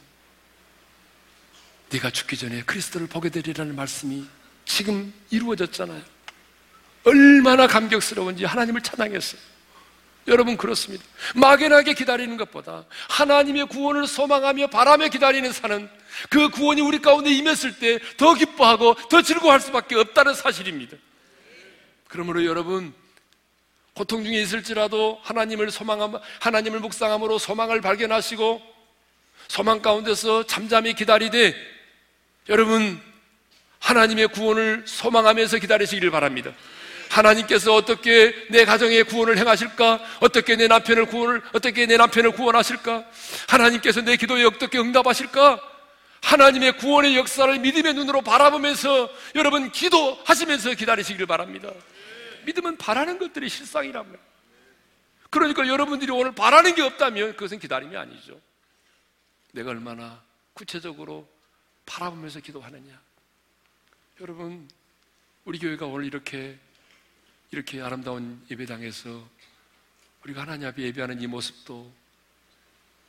네가 죽기 전에 그리스도를 보게 되리라는 말씀이 지금 이루어졌잖아요. 얼마나 감격스러운지 하나님을 찬양했어요. 여러분 그렇습니다. 막연하게 기다리는 것보다 하나님의 구원을 소망하며 바라며 기다리는 사는 그 구원이 우리 가운데 임했을 때 더 기뻐하고 더 즐거워할 수밖에 없다는 사실입니다. 그러므로 여러분 고통 중에 있을지라도 하나님을 소망함 하나님을 묵상함으로 소망을 발견하시고 소망 가운데서 잠잠히 기다리되 여러분 하나님의 구원을 소망하면서 기다리시기를 바랍니다. 하나님께서 어떻게 내 가정의 구원을 행하실까? 어떻게 내 남편을 구원을 어떻게 내 남편을 구원하실까? 하나님께서 내 기도에 어떻게 응답하실까? 하나님의 구원의 역사를 믿음의 눈으로 바라보면서 여러분 기도하시면서 기다리시기를 바랍니다. 믿음은 바라는 것들이 실상이라고요. 그러니까 여러분들이 오늘 바라는 게 없다면 그것은 기다림이 아니죠. 내가 얼마나 구체적으로 바라보면서 기도하느냐. 여러분, 우리 교회가 오늘 이렇게 이렇게 아름다운 예배당에서 우리가 하나님 앞에 예배하는 이 모습도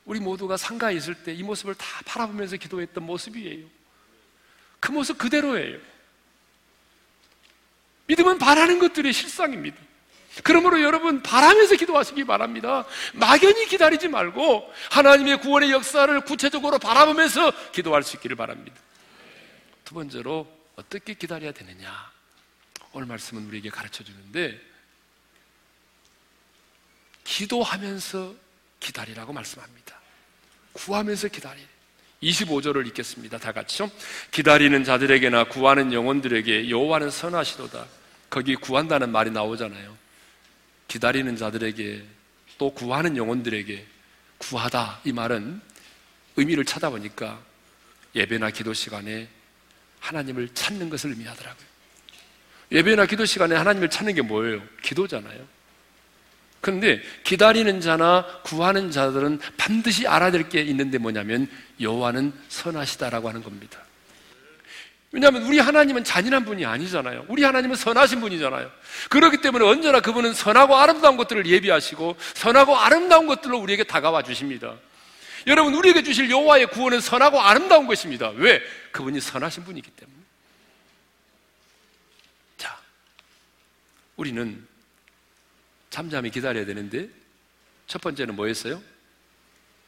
우리 모두가 상가에 있을 때 이 모습을 다 바라보면서 기도했던 모습이에요. 그 모습 그대로예요. 믿음은 바라는 것들의 실상입니다. 그러므로 여러분 바라면서 기도하시기 바랍니다. 막연히 기다리지 말고 하나님의 구원의 역사를 구체적으로 바라보면서 기도할 수 있기를 바랍니다. 두 번째로 어떻게 기다려야 되느냐? 오늘 말씀은 우리에게 가르쳐 주는데 기도하면서 기다리라고 말씀합니다. 구하면서 기다리. 25절을 읽겠습니다. 다 같이요. 기다리는 자들에게나 구하는 영혼들에게 여호와는 선하시도다. 거기 구한다는 말이 나오잖아요. 기다리는 자들에게 또 구하는 영혼들에게 구하다 이 말은 의미를 찾아보니까 예배나 기도 시간에 하나님을 찾는 것을 의미하더라고요. 예배나 기도 시간에 하나님을 찾는 게 뭐예요? 기도잖아요. 그런데 기다리는 자나 구하는 자들은 반드시 알아야 될 게 있는데 뭐냐면 여호와는 선하시다라고 하는 겁니다. 왜냐하면 우리 하나님은 잔인한 분이 아니잖아요. 우리 하나님은 선하신 분이잖아요. 그렇기 때문에 언제나 그분은 선하고 아름다운 것들을 예비하시고 선하고 아름다운 것들로 우리에게 다가와 주십니다. 여러분 우리에게 주실 여호와의 구원은 선하고 아름다운 것입니다. 왜? 그분이 선하신 분이기 때문에. 우리는 잠잠히 기다려야 되는데 첫 번째는 뭐였어요?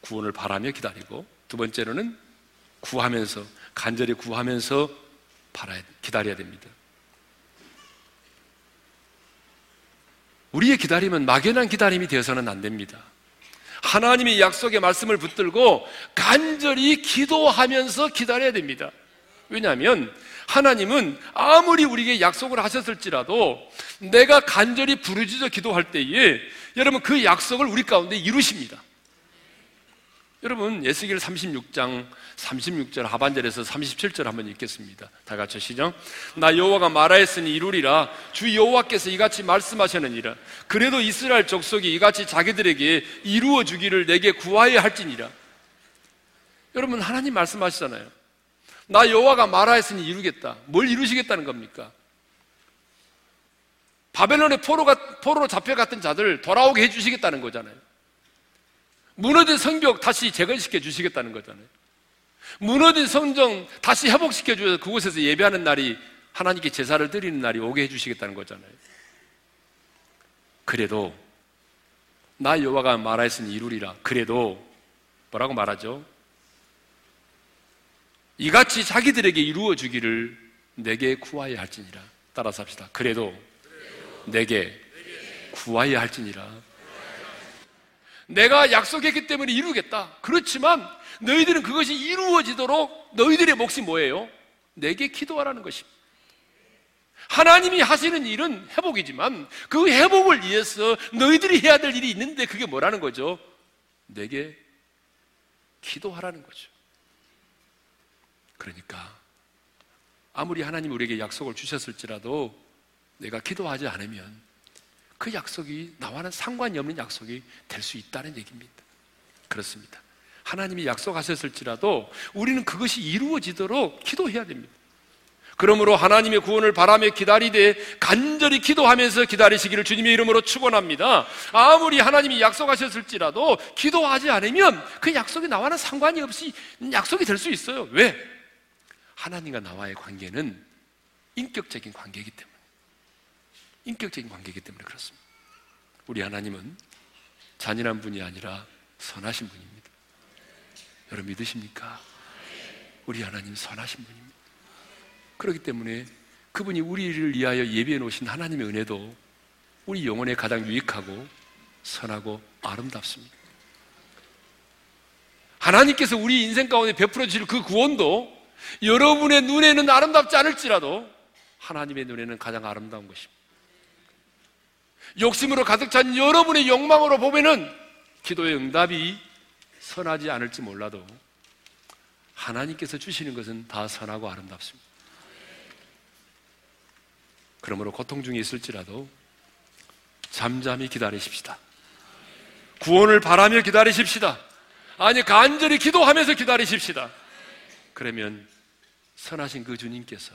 구원을 바라며 기다리고 두 번째로는 구하면서 간절히 구하면서 바라야 기다려야 됩니다. 우리의 기다림은 막연한 기다림이 되어서는 안 됩니다. 하나님의 약속의 말씀을 붙들고 간절히 기도하면서 기다려야 됩니다. 왜냐하면 하나님은 아무리 우리에게 약속을 하셨을지라도 내가 간절히 부르짖어 기도할 때에 여러분 그 약속을 우리 가운데 이루십니다. 여러분 예수길 36장 36절 하반절에서 37절 한번 읽겠습니다. 다 같이 시작. 나 여호와가 말하였으니 이루리라. 주 여호와께서 이같이 말씀하셨느니라. 그래도 이스라엘 족속이 이같이 자기들에게 이루어 주기를 내게 구하여 할지니라. 여러분 하나님 말씀하시잖아요. 나 여호와가 말하였으니 이루겠다. 뭘 이루시겠다는 겁니까? 바벨론의 포로가, 포로로 잡혀갔던 자들 돌아오게 해주시겠다는 거잖아요. 무너진 성벽 다시 재건시켜 주시겠다는 거잖아요. 무너진 성정 다시 회복시켜 주셔서 그곳에서 예배하는 날이 하나님께 제사를 드리는 날이 오게 해 주시겠다는 거잖아요. 그래도 나 여호와가 말하였으니 이루리라. 그래도 뭐라고 말하죠? 이같이 자기들에게 이루어 주기를 내게 구하여 할지니라. 따라서 합시다. 그래도 내게 구하여 할지니라. 내가 약속했기 때문에 이루겠다. 그렇지만 너희들은 그것이 이루어지도록 너희들의 몫이 뭐예요? 내게 기도하라는 것입니다. 하나님이 하시는 일은 회복이지만 그 회복을 위해서 너희들이 해야 될 일이 있는데 그게 뭐라는 거죠? 내게 기도하라는 거죠. 그러니까 아무리 하나님 우리에게 약속을 주셨을지라도 내가 기도하지 않으면 그 약속이 나와는 상관이 없는 약속이 될 수 있다는 얘기입니다. 그렇습니다. 하나님이 약속하셨을지라도 우리는 그것이 이루어지도록 기도해야 됩니다. 그러므로 하나님의 구원을 바라며 기다리되 간절히 기도하면서 기다리시기를 주님의 이름으로 축원합니다. 아무리 하나님이 약속하셨을지라도 기도하지 않으면 그 약속이 나와는 상관이 없이 약속이 될 수 있어요. 왜? 하나님과 나와의 관계는 인격적인 관계이기 때문에. 인격적인 관계이기 때문에 그렇습니다. 우리 하나님은 잔인한 분이 아니라 선하신 분입니다. 여러분 믿으십니까? 우리 하나님 선하신 분입니다. 그렇기 때문에 그분이 우리를 위하여 예비해 놓으신 하나님의 은혜도 우리 영혼에 가장 유익하고 선하고 아름답습니다. 하나님께서 우리 인생 가운데 베풀어 주실 그 구원도 여러분의 눈에는 아름답지 않을지라도 하나님의 눈에는 가장 아름다운 것입니다. 욕심으로 가득 찬 여러분의 욕망으로 보면은 기도의 응답이 선하지 않을지 몰라도 하나님께서 주시는 것은 다 선하고 아름답습니다. 그러므로 고통 중에 있을지라도 잠잠히 기다리십시다. 구원을 바라며 기다리십시다. 아니, 간절히 기도하면서 기다리십시다. 그러면 선하신 그 주님께서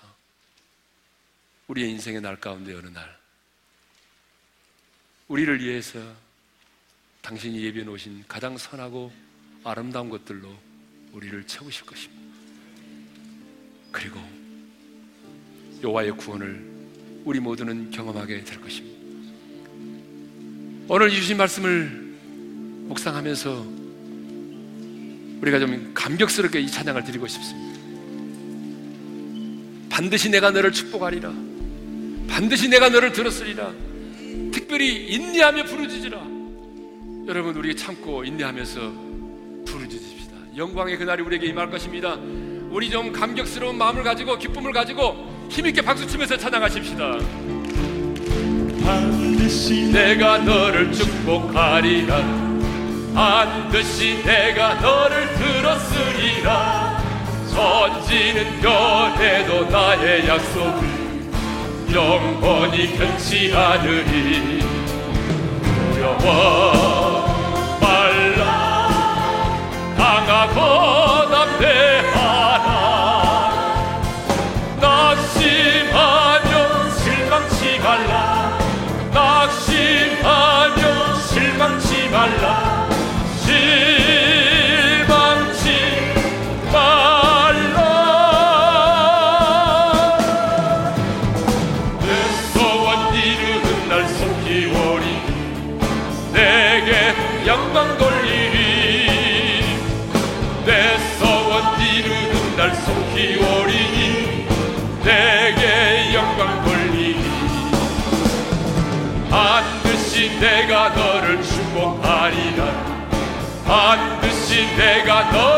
우리의 인생의 날 가운데 어느 날 우리를 위해서 당신이 예비해 놓으신 가장 선하고 아름다운 것들로 우리를 채우실 것입니다. 그리고 여호와의 구원을 우리 모두는 경험하게 될 것입니다. 오늘 주신 말씀을 묵상하면서 우리가 좀 감격스럽게 이 찬양을 드리고 싶습니다. 반드시 내가 너를 축복하리라. 반드시 내가 너를 들었으리라. 특별히 인내하며 부르짖으라. 여러분 우리 참고 인내하면서 부르짖읍시다. 영광의 그날이 우리에게 임할 것입니다. 우리 좀 감격스러운 마음을 가지고 기쁨을 가지고 힘있게 박수치면서 찬양하십시다. 반드시 내가 너를 축복하리라. 반드시 내가 너를 들었으리라. 선지는 변해도 나의 약속을 영원히 변치 않으리. 두려워 말라. 강하고 담대하라. 낙심하며 실망치 말라. 낙심하며 실망치 말라 내가 너를 축복하리라 반드시 내가 너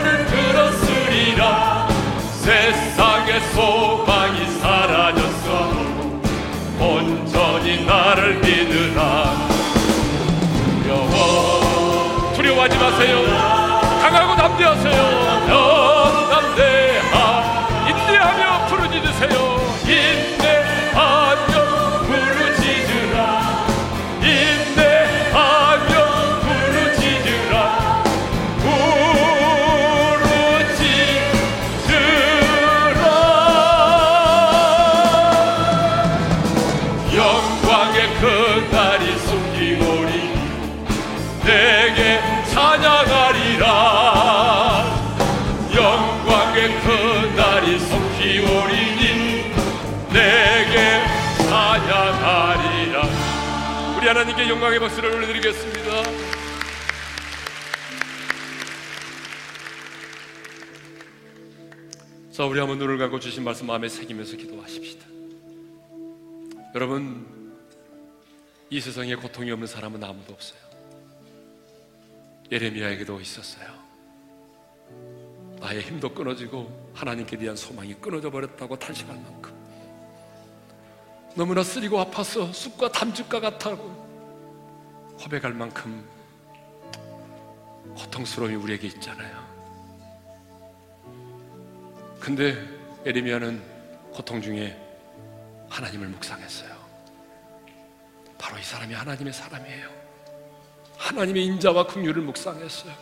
자 우리 한번 눈을 감고 주신 말씀 마음에 새기면서 기도하십시다. 여러분 이 세상에 고통이 없는 사람은 아무도 없어요. 예레미야에게도 있었어요. 나의 힘도 끊어지고 하나님께 대한 소망이 끊어져 버렸다고 탄식할 만큼 너무나 쓰리고 아파서 쑥과 담즙과 같다고 고백할 만큼 고통스러움이 우리에게 있잖아요 근데 에레미야는 고통 중에 하나님을 묵상했어요. 바로 이 사람이 하나님의 사람이에요. 하나님의 인자와 긍휼을 묵상했어요.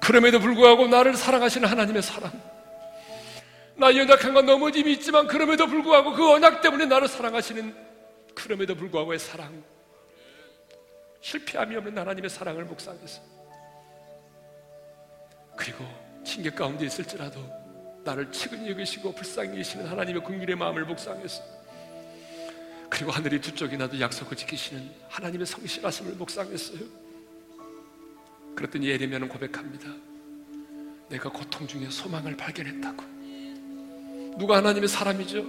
그럼에도 불구하고 나를 사랑하시는 하나님의 사랑 나 연약한 건 넘어짐이 있지만 그럼에도 불구하고 그 언약 때문에 나를 사랑하시는 그럼에도 불구하고의 사랑. 실패함이 없는 하나님의 사랑을 묵상했어요. 그리고 징계 가운데 있을지라도 나를 측은히 여기시고 불쌍히 여기시는 하나님의 긍휼의 마음을 묵상했어요 그리고 하늘이 두 쪽이 나도 약속을 지키시는 하나님의 성실하심을 묵상했어요 그랬더니 예레미야는 고백합니다 내가 고통 중에 소망을 발견했다고 누가 하나님의 사람이죠?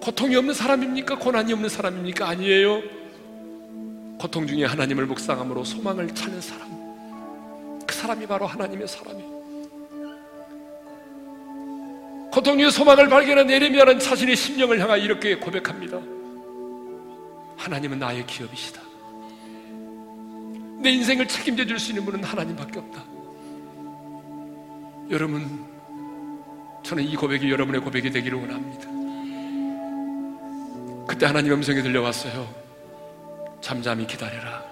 고통이 없는 사람입니까? 고난이 없는 사람입니까? 아니에요. 고통 중에 하나님을 묵상함으로 소망을 찾는 사람. 그 사람이 바로 하나님의 사람이에요. 고통 중에 소망을 발견한 예레미야는 자신의 심령을 향하여 이렇게 고백합니다. 하나님은 나의 기업이시다. 내 인생을 책임져 줄 수 있는 분은 하나님밖에 없다. 여러분, 저는 이 고백이 여러분의 고백이 되기를 원합니다. 그때 하나님 음성이 들려왔어요. 잠잠히 기다려라.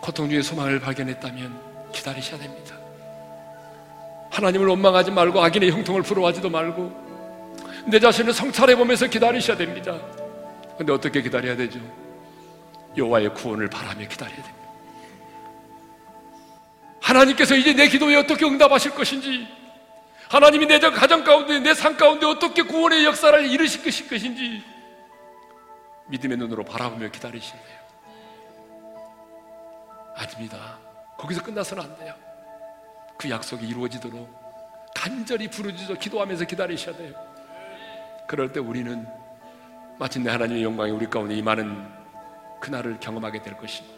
고통 중에 소망을 발견했다면 기다리셔야 됩니다. 하나님을 원망하지 말고 악인의 형통을 부러워하지도 말고 내 자신을 성찰해 보면서 기다리셔야 됩니다. 근데 어떻게 기다려야 되죠? 여호와의 구원을 바라며 기다려야 됩니다. 하나님께서 이제 내 기도에 어떻게 응답하실 것인지 하나님이 내 가정 가운데 내 삶 가운데 어떻게 구원의 역사를 이루실 것인지 믿음의 눈으로 바라보며 기다리셔야 돼요. 아닙니다. 거기서 끝나서는 안 돼요. 그 약속이 이루어지도록 간절히 부르짖어 기도하면서 기다리셔야 돼요. 그럴 때 우리는 마침내 하나님의 영광이 우리 가운데 임하는 그날을 경험하게 될 것입니다.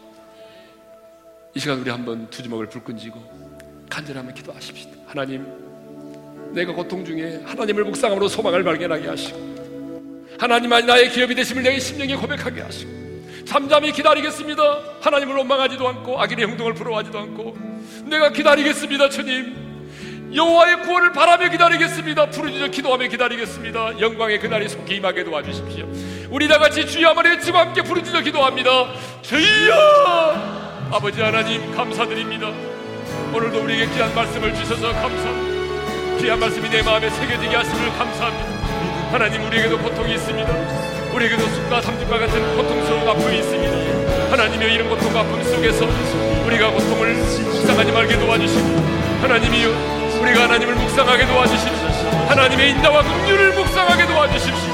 이 시간 우리 한번 두 주먹을 불끈지고 간절히 한번 기도하십시다. 하나님, 내가 고통 중에 하나님을 묵상함으로 소망을 발견하게 하시고 하나님만이 나의 기업이 되심을 내 심령에 고백하게 하시고 잠잠히 기다리겠습니다. 하나님을 원망하지도 않고 악인의 행동을 부러워하지도 않고 내가 기다리겠습니다, 주님. 여호와의 구원을 바라며 기다리겠습니다. 부르짖어 기도하며 기다리겠습니다. 영광의 그날이 속히 임하게 도와주십시오. 우리 다 같이 주여 한번 외치고 함께 부르짖어 기도합니다. 주여! 아버지 하나님 감사드립니다. 오늘도 우리에게 귀한 말씀을 주셔서 감사합니다. 귀한 말씀이 내 마음에 새겨지게 하심을 감사합니다. 하나님 우리에게도 고통이 있습니다. 우리에게도 숲과 삼중과 같은 하나님의 이런 고통과 아픔 속에서 우리가 고통을 묵상하지 말게 도와주시고 하나님이여 우리가 하나님을 묵상하게 도와주십시오. 하나님의 인자와 긍휼을 묵상하게 도와주십시오.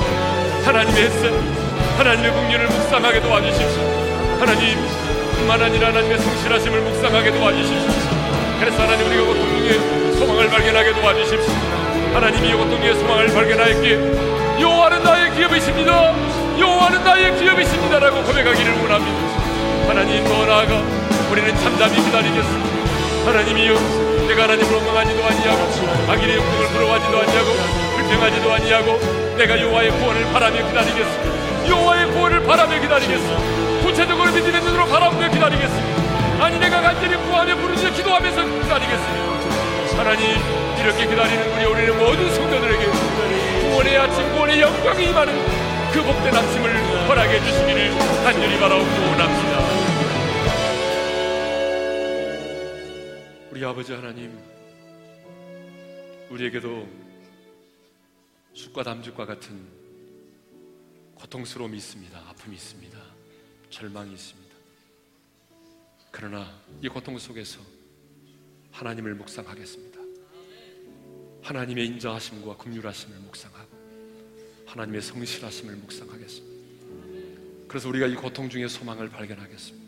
하나님의 햇살, 하나님의 긍휼을 묵상하게 도와주십시오. 하나님 뿐만 아니라 하나님의 성실하심을 묵상하게 도와주십시오. 그래서 하나님 우리가 고통 중에 소망을 발견하게 도와주십시오. 하나님이 고통 중에 소망을 발견하였기에 여호와는 나의 기업이십니다. 여호와는 나의 기업이십니다라고 고백하기를 원합니다. 하나님 더 나아가 우리는 잠잠히 기다리겠습니다. 하나님이여, 내가 하나님을 원망하지도 아니하고 악인의 욕심을 부러워하지도 아니하고 불평하지도 아니하고 내가 여호와의 구원을 바라며 기다리겠습니다. 여호와의 구원을 바라며 기다리겠습니다. 구체적으로 믿음의 눈으로 바라보며 기다리겠습니다. 아니 내가 간절히 구하며 부르짖어 기도하면서 기다리겠습니다. 하나님 이렇게 기다리는 우리 우리는 모든 성도들에게 구원의 아침 구원의 영광이 임하는 그 복된 아침을 허락해 주시기를 간절히 원합니다. 우리 아버지 하나님, 우리에게도 숫과 담즙과 같은 고통스러움이 있습니다. 아픔이 있습니다. 절망이 있습니다. 그러나 이 고통 속에서 하나님을 묵상하겠습니다. 하나님의 인자하심과 긍휼하심을 묵상하고 하나님의 성실하심을 묵상하겠습니다. 그래서 우리가 이 고통 중에 소망을 발견하겠습니다.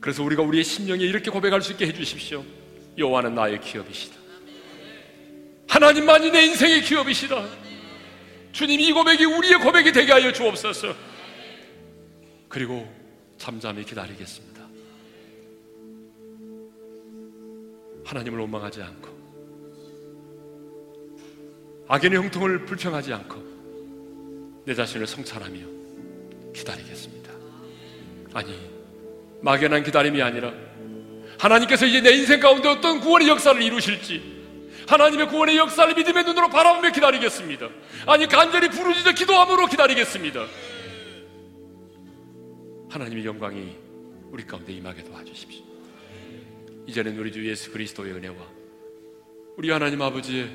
그래서 우리가 우리의 심령에 이렇게 고백할 수 있게 해주십시오. 여호와는 나의 기업이시다. 하나님만이 내 인생의 기업이시다. 주님 이 고백이 우리의 고백이 되게 하여 주옵소서. 그리고 잠잠히 기다리겠습니다. 하나님을 원망하지 않고 악인의 형통을 불평하지 않고 내 자신을 성찰하며 기다리겠습니다. 아니 막연한 기다림이 아니라 하나님께서 이제 내 인생 가운데 어떤 구원의 역사를 이루실지 하나님의 구원의 역사를 믿음의 눈으로 바라보며 기다리겠습니다. 아니 간절히 부르짖어 기도함으로 기다리겠습니다. 하나님의 영광이 우리 가운데 임하게 도와주십시오. 이제는 우리 주 예수 그리스도의 은혜와 우리 하나님 아버지의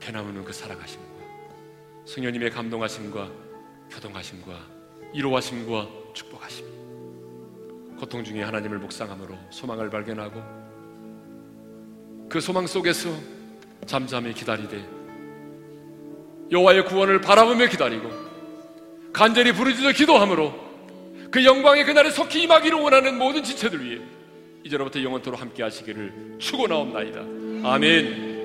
변함없는 그 사랑하심과 성령님의 감동하심과 교동하심과 이로하심과 축복하심 고통 중에 하나님을 묵상함으로 소망을 발견하고 그 소망 속에서 잠잠히 기다리되 여호와의 구원을 바라보며 기다리고 간절히 부르짖어 기도함으로 그 영광의 그날에 속히 임하기를 원하는 모든 지체들 위해 이제로부터 영원토로 함께 하시기를 축원하옵나이다. 아멘.